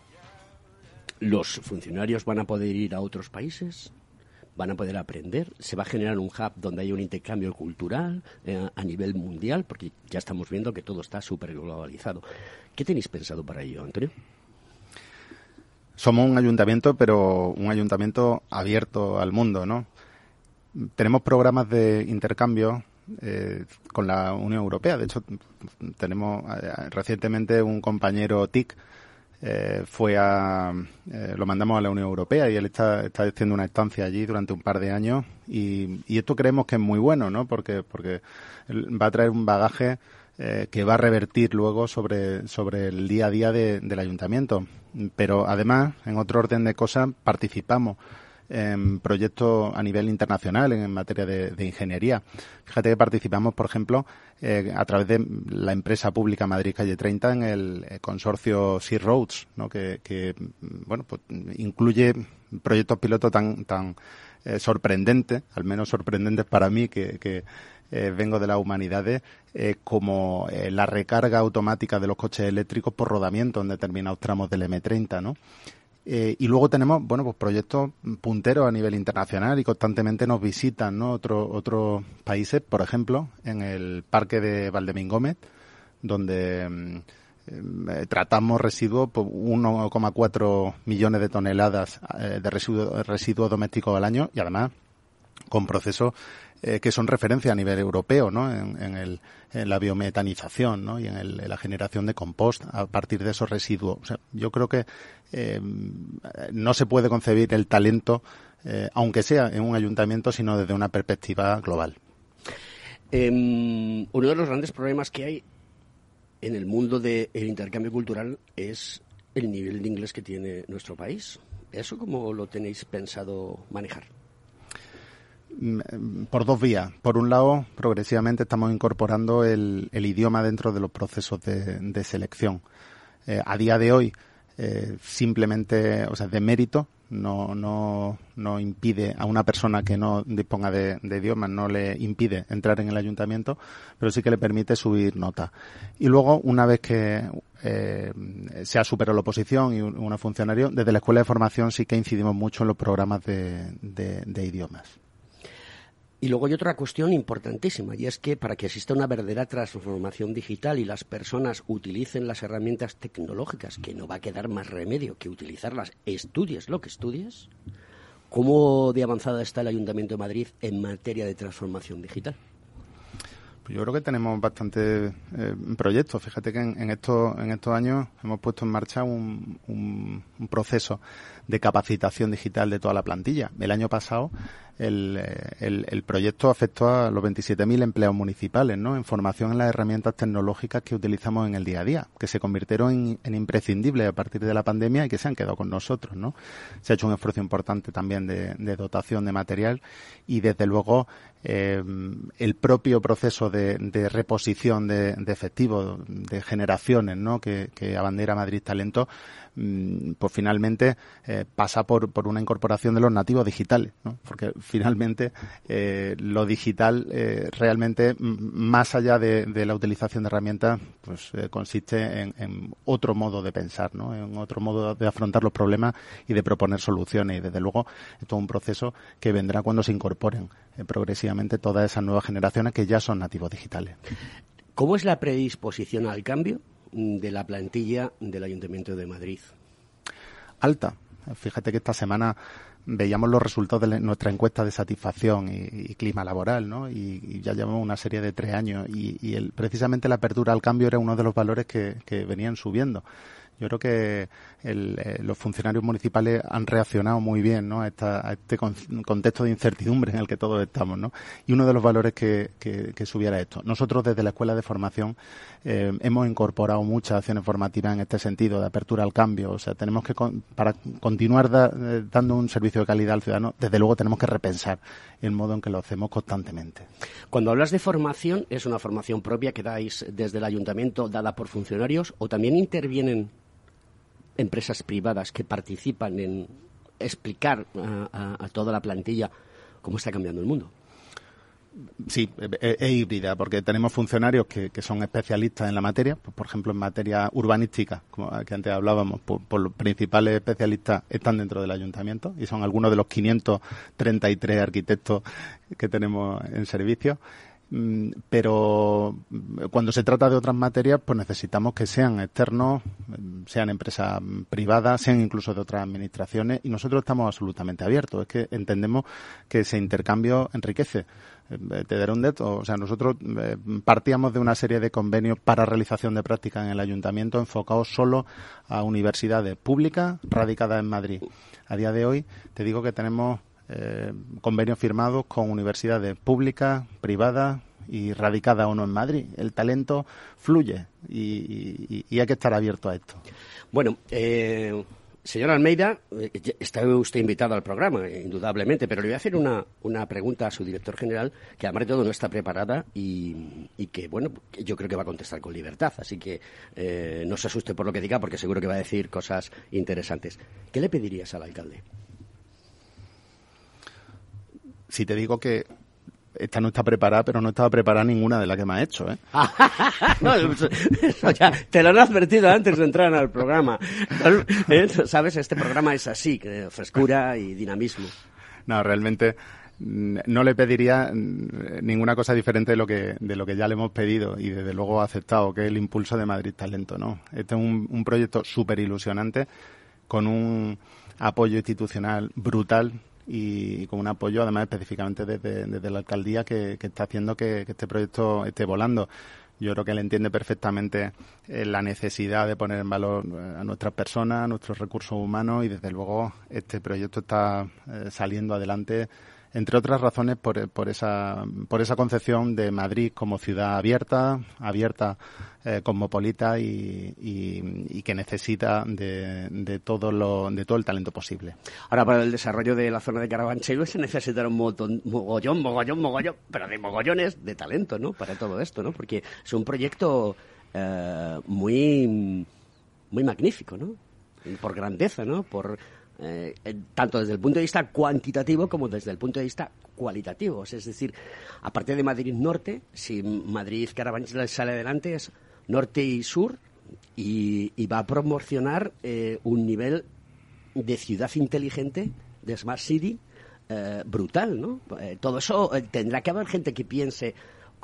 ¿los funcionarios van a poder ir a otros países? ¿Van a poder aprender? ¿Se va a generar un hub donde haya un intercambio cultural eh, a nivel mundial? Porque ya estamos viendo que todo está súper globalizado. ¿Qué tenéis pensado para ello, Antonio? Somos un ayuntamiento, pero un ayuntamiento abierto al mundo, ¿no? Tenemos programas de intercambio eh, con la Unión Europea. De hecho, tenemos eh, recientemente un compañero TIC eh, fue a lo mandamos a la Unión Europea y él está, está haciendo una estancia allí durante un par de años y, esto creemos que es muy bueno, ¿no? Porque porque va a traer un bagaje que va a revertir luego sobre, sobre el día a día del ayuntamiento. Pero además, en otro orden de cosas, participamos en proyectos a nivel internacional en, materia de, ingeniería. Fíjate que participamos, por ejemplo, eh, a través de la empresa pública Madrid Calle 30 en el eh, consorcio Sea Roads, ¿no? que, bueno, pues, incluye proyectos pilotos tan, tan eh, sorprendentes, al menos sorprendentes para mí, que, vengo de las humanidades, como la recarga automática de los coches eléctricos por rodamiento en determinados tramos del M30, ¿no? Eh, y luego tenemos, bueno, pues proyectos punteros a nivel internacional y constantemente nos visitan, ¿no? Otros otros países, por ejemplo, en el parque de Valdemín Gómez, donde mm, eh, tratamos residuos, pues 1,4 millones de toneladas eh, de residuos, residuos domésticos al año y además con procesos eh, que son referencia a nivel europeo ¿no? en, el, en la biometanización y en, la generación de compost a partir de esos residuos. yo creo que eh, no se puede concebir el talento, eh, aunque sea en un ayuntamiento, sino desde una perspectiva global. Em, uno de los grandes problemas que hay en el mundo del intercambio cultural es el nivel de inglés que tiene nuestro país. ¿Eso cómo lo tenéis pensado manejar? Mm, por dos vías. Por un lado, progresivamente estamos incorporando el, idioma dentro de los procesos de, selección. Eh, a día de hoy, eh, simplemente, o sea, de mérito, no, no, no impide a una persona que no disponga de, de, idiomas, no le impide entrar en el ayuntamiento, pero sí que le permite subir nota. Y luego, una vez que eh, se ha superado la oposición y un, una funcionario, desde la Escuela de Formación sí que incidimos mucho en los programas de, de idiomas. Y luego hay otra cuestión importantísima, y es que para que exista una verdadera transformación digital y las personas utilicen las herramientas tecnológicas, que no va a quedar más remedio que utilizarlas, estudies lo que estudies, ¿cómo de avanzada está el Ayuntamiento de Madrid en materia de transformación digital? Pues yo creo que tenemos bastantes eh, proyectos. Fíjate que en, estos, en estos años hemos puesto en marcha un, proceso de capacitación digital de toda la plantilla. El año pasado el, el, el proyecto afectó a los 27.000 empleados municipales, ¿no? En formación en las herramientas tecnológicas que utilizamos en el día a día, que se convirtieron en, imprescindibles a partir de la pandemia y que se han quedado con nosotros, ¿no? Se ha hecho un esfuerzo importante también de, de dotación de material y desde luego eh, el propio proceso de, de reposición de, de efectivos, de generaciones, ¿no? Que, que abandera Madrid Talento, pues finalmente eh, pasa por, por una incorporación de los nativos digitales, ¿no? porque finalmente eh, lo digital eh, realmente, más allá de, la utilización de herramientas, pues consiste en, en, otro modo de pensar, ¿no? en otro modo de afrontar los problemas y de proponer soluciones. Y desde luego, esto es un proceso que vendrá cuando se incorporen progresivamente todas esas nuevas generaciones que ya son nativos digitales. ¿Cómo es la predisposición al cambio de la plantilla del Ayuntamiento de Madrid? Alta. Fíjate que esta semana veíamos los resultados de nuestra encuesta de satisfacción y, clima laboral, ¿no? Y, ya llevamos una serie de tres años y, el, precisamente la apertura al cambio era uno de los valores que venían subiendo. Yo creo que eh, los funcionarios municipales han reaccionado muy bien ¿no? a, este contexto de incertidumbre en el que todos estamos. ¿no? Y uno de los valores que, que, subiera esto. Nosotros desde la Escuela de Formación eh, hemos incorporado muchas acciones formativas en este sentido, de apertura al cambio. O sea, tenemos que, para continuar eh, dando un servicio de calidad al ciudadano, desde luego tenemos que repensar el modo en que lo hacemos constantemente. Cuando hablas de formación, ¿es una formación propia que dais desde el ayuntamiento, dada por funcionarios, o también intervienen empresas privadas que participan en explicar a, toda la plantilla cómo está cambiando el mundo. Sí, es, híbrida, porque tenemos funcionarios que, son especialistas en la materia, pues, por ejemplo, en materia urbanística, como que antes hablábamos, por, los principales especialistas están dentro del ayuntamiento y son algunos de los 533 arquitectos que tenemos en servicio. Mm, pero cuando se trata de otras materias, pues necesitamos que sean externos, sean empresas privadas, sean incluso de otras administraciones, y nosotros estamos absolutamente abiertos. Es que entendemos que ese intercambio enriquece. Eh, te daré un dato. O sea, nosotros eh, partíamos de una serie de convenios para realización de prácticas en el ayuntamiento enfocados solo a universidades públicas radicadas en Madrid. A día de hoy, te digo que tenemos eh, convenios firmados con universidades públicas, privadas y radicadas o no en Madrid. El talento fluye y, hay que estar abierto a esto. Bueno, eh, señor Almeida, eh, está usted invitado al programa, indudablemente, pero le voy a hacer una, una pregunta a su director general que además de todo no está preparada y, que, bueno, yo creo que va a contestar con libertad. Así que eh, no se asuste por lo que diga porque seguro que va a decir cosas interesantes. ¿Qué le pedirías al alcalde? Si te digo que esta no está preparada, pero no estaba preparada ninguna de las que me ha hecho, ¿eh? (laughs) te lo han advertido antes de entrar al programa. ¿Eh? ¿Sabes? Este programa es así, que frescura y dinamismo. No, realmente mm, no le pediría mm, ninguna cosa diferente de lo que de lo que ya le hemos pedido y desde luego ha aceptado, que es el impulso de Madrid Talento, ¿no? Este es un, un proyecto súper ilusionante con un apoyo institucional brutal y con un apoyo además específicamente desde, la alcaldía que, está haciendo que, este proyecto esté volando. Yo creo que él entiende perfectamente eh, la necesidad de poner en valor eh, a nuestras personas, a nuestros recursos humanos y desde luego este proyecto está eh, saliendo adelante entre otras razones por, por, esa, por esa concepción de Madrid como ciudad abierta, abierta, eh, cosmopolita y, y, que necesita de, de, todo lo, de todo el talento posible. Ahora, para el desarrollo de la zona de Carabanchel se necesitará un montón, mogollón, mogollón, mogollón, pero de mogollones de talento, ¿no? Para todo esto, ¿no? Porque es un proyecto eh, muy, muy magnífico, ¿no? Por grandeza, ¿no? Por eh, tanto desde el punto de vista cuantitativo como desde el punto de vista cualitativo. Es decir, aparte de Madrid Norte, si Madrid Carabanchel sale adelante es norte y sur y, va a promocionar eh, un nivel de ciudad inteligente, de Smart City, eh, brutal, ¿no? todo eso tendrá que haber gente que piense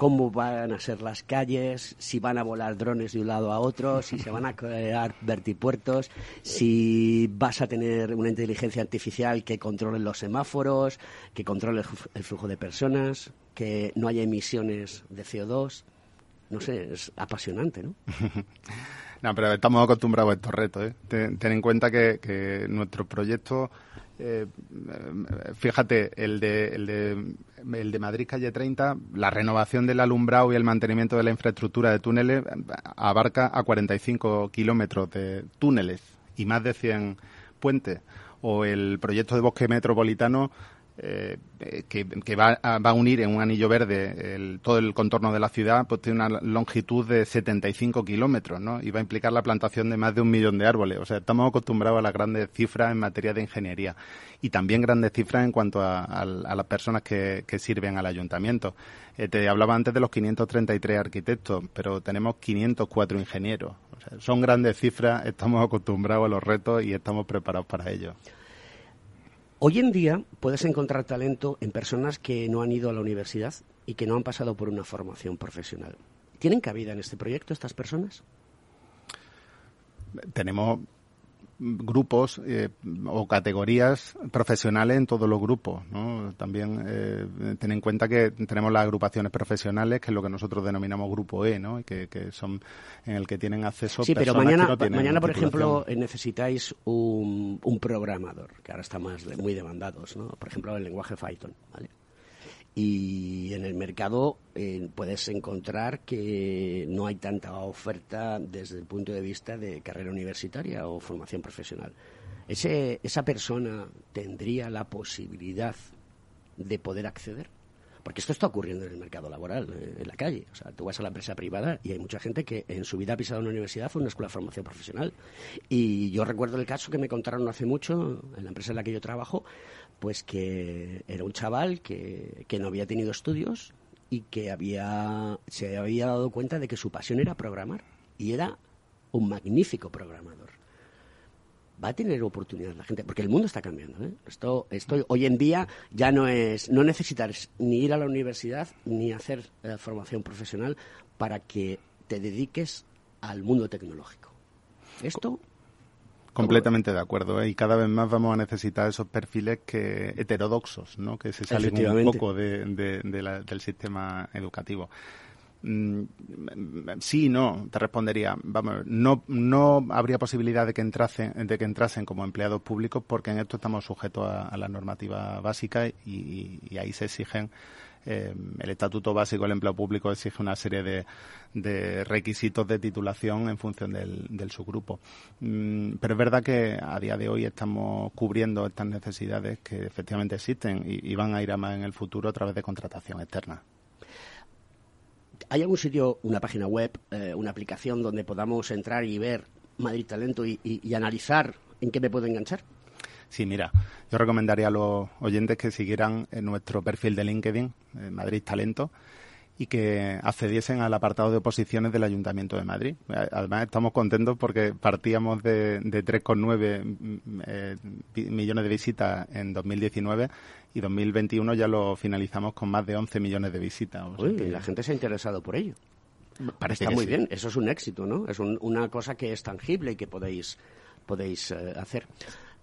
cómo van a ser las calles, si van a volar drones de un lado a otro, si se van a crear vertipuertos, si vas a tener una inteligencia artificial que controle los semáforos, que controle el flujo de personas, que no haya emisiones de CO2. No sé, es apasionante, ¿no? (laughs) no, pero estamos acostumbrados a estos retos. ¿eh? Ten, en cuenta que, nuestro proyecto eh, fíjate, el de, el, de, el de Madrid Calle 30, la renovación del alumbrado y el mantenimiento de la infraestructura de túneles abarca a 45 kilómetros de túneles y más de 100 puentes. O el proyecto de bosque metropolitano eh, que, va, a, unir en un anillo verde todo el contorno de la ciudad, pues tiene una longitud de 75 kilómetros, ¿no? Y va a implicar la plantación de más de un millón de árboles. O sea, estamos acostumbrados a las grandes cifras en materia de ingeniería y también grandes cifras en cuanto a, las personas que, sirven al ayuntamiento. Eh, te hablaba antes de los 533 arquitectos, pero tenemos 504 ingenieros. O sea, son grandes cifras, estamos acostumbrados a los retos y estamos preparados para ello. Hoy en día puedes encontrar talento en personas que no han ido a la universidad y que no han pasado por una formación profesional. ¿Tienen cabida en este proyecto estas personas? Tenemos grupos eh, o categorías profesionales en todos los grupos. ¿no? También eh, ten en cuenta que tenemos las agrupaciones profesionales, que es lo que nosotros denominamos grupo E, ¿no? que, que son en el que tienen acceso sí, pero mañana, mañana por ejemplo, necesitáis un, un, programador, que ahora está más muy demandados, ¿no? por ejemplo, el lenguaje Python. ¿vale? Y en el mercado eh, puedes encontrar que no hay tanta oferta desde el punto de vista de carrera universitaria o formación profesional. Ese, ¿Esa persona tendría la posibilidad de poder acceder? Porque esto está ocurriendo en el mercado laboral, eh, en la calle. O sea, tú vas a la empresa privada y hay mucha gente que en su vida ha pisado una universidad o una escuela de formación profesional. Y yo recuerdo el caso que me contaron hace mucho en la empresa en la que yo trabajo, pues que era un chaval que, que no había tenido estudios y que había, se había dado cuenta de que su pasión era programar y era un magnífico programador. Va a tener oportunidad la gente, porque el mundo está cambiando. ¿eh? Esto, esto hoy en día ya no es, no necesitas ni ir a la universidad ni hacer eh, formación profesional para que te dediques al mundo tecnológico. Esto Completamente de acuerdo, ¿eh? y cada vez más vamos a necesitar esos perfiles que heterodoxos, ¿no? que se salen un poco del sistema educativo. Mm, sí, no, te respondería. Vamos, no, no habría posibilidad de que entrasen, de que entrasen como empleados públicos porque en esto estamos sujetos a, la normativa básica y ahí se exigen eh, el Estatuto Básico del Empleo Público exige una serie de, requisitos de titulación en función del, subgrupo. Mm, pero es verdad que a día de hoy estamos cubriendo estas necesidades que efectivamente existen y, van a ir a más en el futuro a través de contratación externa. ¿Hay algún sitio, una página web, eh, una aplicación donde podamos entrar y ver Madrid Talento y analizar en qué me puedo enganchar? Sí, mira, yo recomendaría a los oyentes que siguieran en nuestro perfil de LinkedIn, eh, Madrid Talento, y que accediesen al apartado de oposiciones del Ayuntamiento de Madrid. Además, estamos contentos porque partíamos de, de 3,9 mm, eh, millones de visitas en 2019 y 2021 ya lo finalizamos con más de 11 millones de visitas. Uy, la gente se ha interesado por ello. Parece Está muy bien, eso es un éxito, ¿no? Es una cosa que es tangible y que podéis, podéis eh, hacer.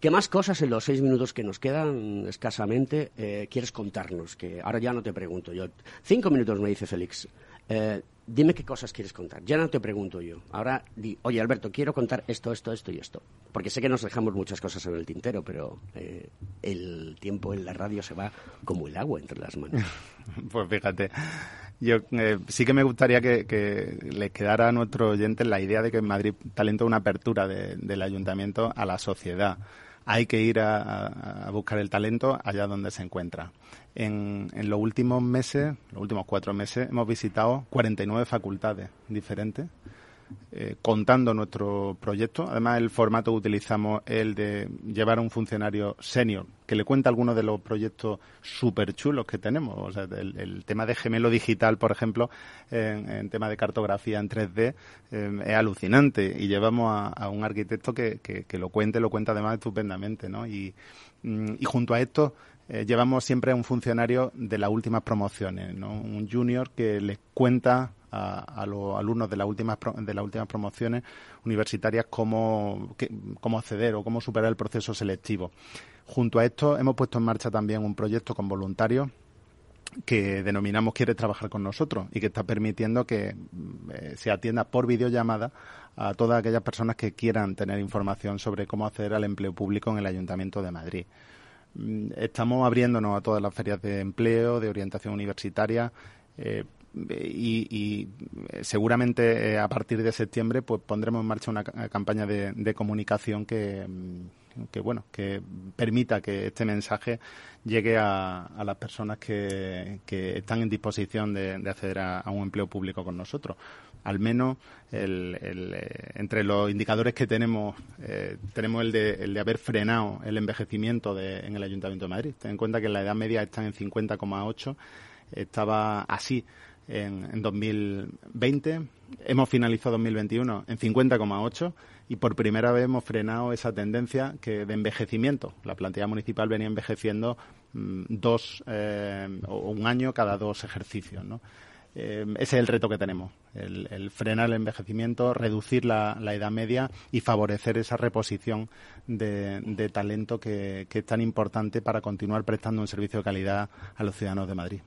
¿Qué más cosas en los seis minutos que nos quedan escasamente eh, quieres contarnos? Que ahora ya no te pregunto yo. Cinco minutos me dice Félix. Eh, dime qué cosas quieres contar. Ya no te pregunto yo. Ahora oye Alberto, quiero contar esto, esto, esto y esto. Porque sé que nos dejamos muchas cosas en el tintero, pero eh, el tiempo en la radio se va como el agua entre las manos. (laughs) pues fíjate. Yo eh, sí que me gustaría que, que les quedara a nuestros oyentes la idea de que en Madrid Talento una apertura del ayuntamiento a la sociedad. Hay que ir a, buscar el talento allá donde se encuentra. En, en, los últimos meses, los últimos cuatro meses, hemos visitado 49 facultades diferentes eh, contando nuestro proyecto. Además, el formato que utilizamos es el de llevar a un funcionario senior que le cuenta algunos de los proyectos súper chulos que tenemos. O sea, el, tema de gemelo digital, por ejemplo, en, tema de cartografía en 3D, eh, es alucinante. Y llevamos a, un arquitecto que, que, lo cuente, lo cuenta además estupendamente. ¿no? Y, mm, junto a esto, eh, llevamos siempre a un funcionario de las últimas promociones, un junior que les cuenta a, los alumnos de las últimas de las últimas promociones universitarias cómo, cómo acceder o cómo superar el proceso selectivo. Junto a esto hemos puesto en marcha también un proyecto con voluntarios que denominamos Quiere trabajar con nosotros y que está permitiendo que eh, se atienda por videollamada a todas aquellas personas que quieran tener información sobre cómo acceder al empleo público en el Ayuntamiento de Madrid. Mm, estamos abriéndonos a todas las ferias de empleo, de orientación universitaria, eh, y, eh, seguramente eh, a partir de septiembre pues pondremos en marcha una campaña de, comunicación que, mm, que, bueno que permita que este mensaje llegue a, las personas que, que, están en disposición de, acceder a, un empleo público con nosotros. Al menos el, eh, entre los indicadores que tenemos tenemos el de, el de haber frenado el envejecimiento de, en el Ayuntamiento de Madrid. Ten en cuenta que la edad media está en 50,8 estaba así en, 2020. Hemos finalizado 2021 en 50,8 y por primera vez hemos frenado esa tendencia que de envejecimiento. La plantilla municipal venía envejeciendo mm, dos eh, o un año cada dos ejercicios, ¿no? Eh, ese es el reto que tenemos, el, frenar el envejecimiento, reducir la, edad media y favorecer esa reposición de, talento que, es tan importante para continuar prestando un servicio de calidad a los ciudadanos de Madrid.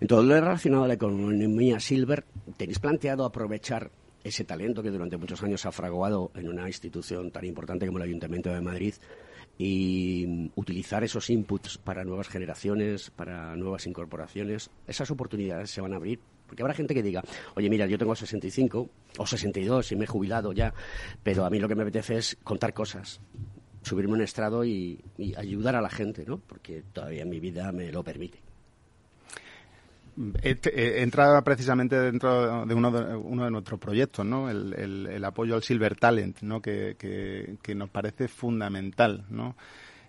En todo lo relacionado a la economía silver, ¿tenéis planteado aprovechar ese talento que durante muchos años ha fraguado en una institución tan importante como el Ayuntamiento de Madrid y utilizar esos inputs para nuevas generaciones, para nuevas incorporaciones, esas oportunidades se van a abrir porque habrá gente que diga, oye, mira, yo tengo 65 o 62 y me he jubilado ya, pero a mí lo que me apetece es contar cosas, subirme un estrado y, ayudar a la gente, ¿no? Porque todavía mi vida me lo permite. Entra precisamente dentro de uno de, nuestros proyectos, ¿no? El, apoyo al Silver Talent, ¿no? Que, nos parece fundamental, ¿no?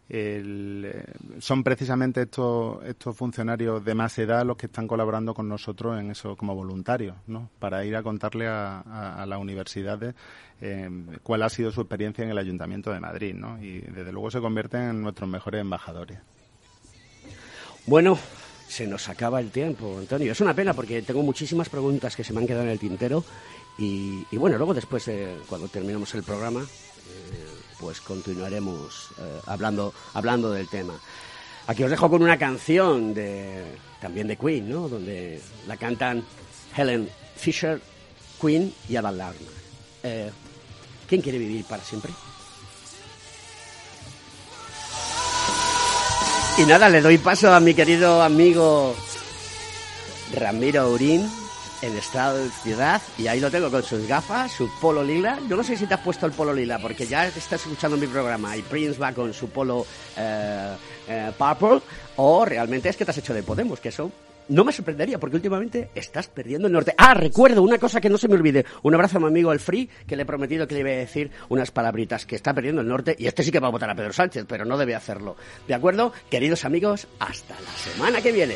Eh, son precisamente estos, estos funcionarios de más edad los que están colaborando con nosotros en eso como voluntarios, ¿no? Para ir a contarle a, las universidades eh, cuál ha sido su experiencia en el Ayuntamiento de Madrid, ¿no? Y desde luego se convierten en nuestros mejores embajadores. Bueno, se nos acaba el tiempo, Antonio. Es una pena porque tengo muchísimas preguntas que se me han quedado en el tintero y, bueno, luego después, cuando terminemos el programa, eh, pues continuaremos eh, hablando, hablando del tema. Aquí os dejo con una canción de, también de Queen, ¿no? Donde la cantan Helen Fisher, Queen y Adam Larner. Eh, ¿Quién quiere vivir para siempre? Y nada, le doy paso a mi querido amigo Ramiro Urín en estado de ciudad y ahí lo tengo con sus gafas, su polo lila. Yo no sé si te has puesto el polo lila porque ya estás escuchando mi programa y Prince va con su polo eh, eh, purple o realmente es que te has hecho de Podemos, que eso no me sorprendería porque últimamente estás perdiendo el norte. Ah, recuerdo una cosa que no se me olvide. Un abrazo a mi amigo el Free que le he prometido que le iba a decir unas palabritas que está perdiendo el norte y este sí que va a votar a Pedro Sánchez, pero no debe hacerlo. ¿De acuerdo? Queridos amigos, hasta la semana que viene.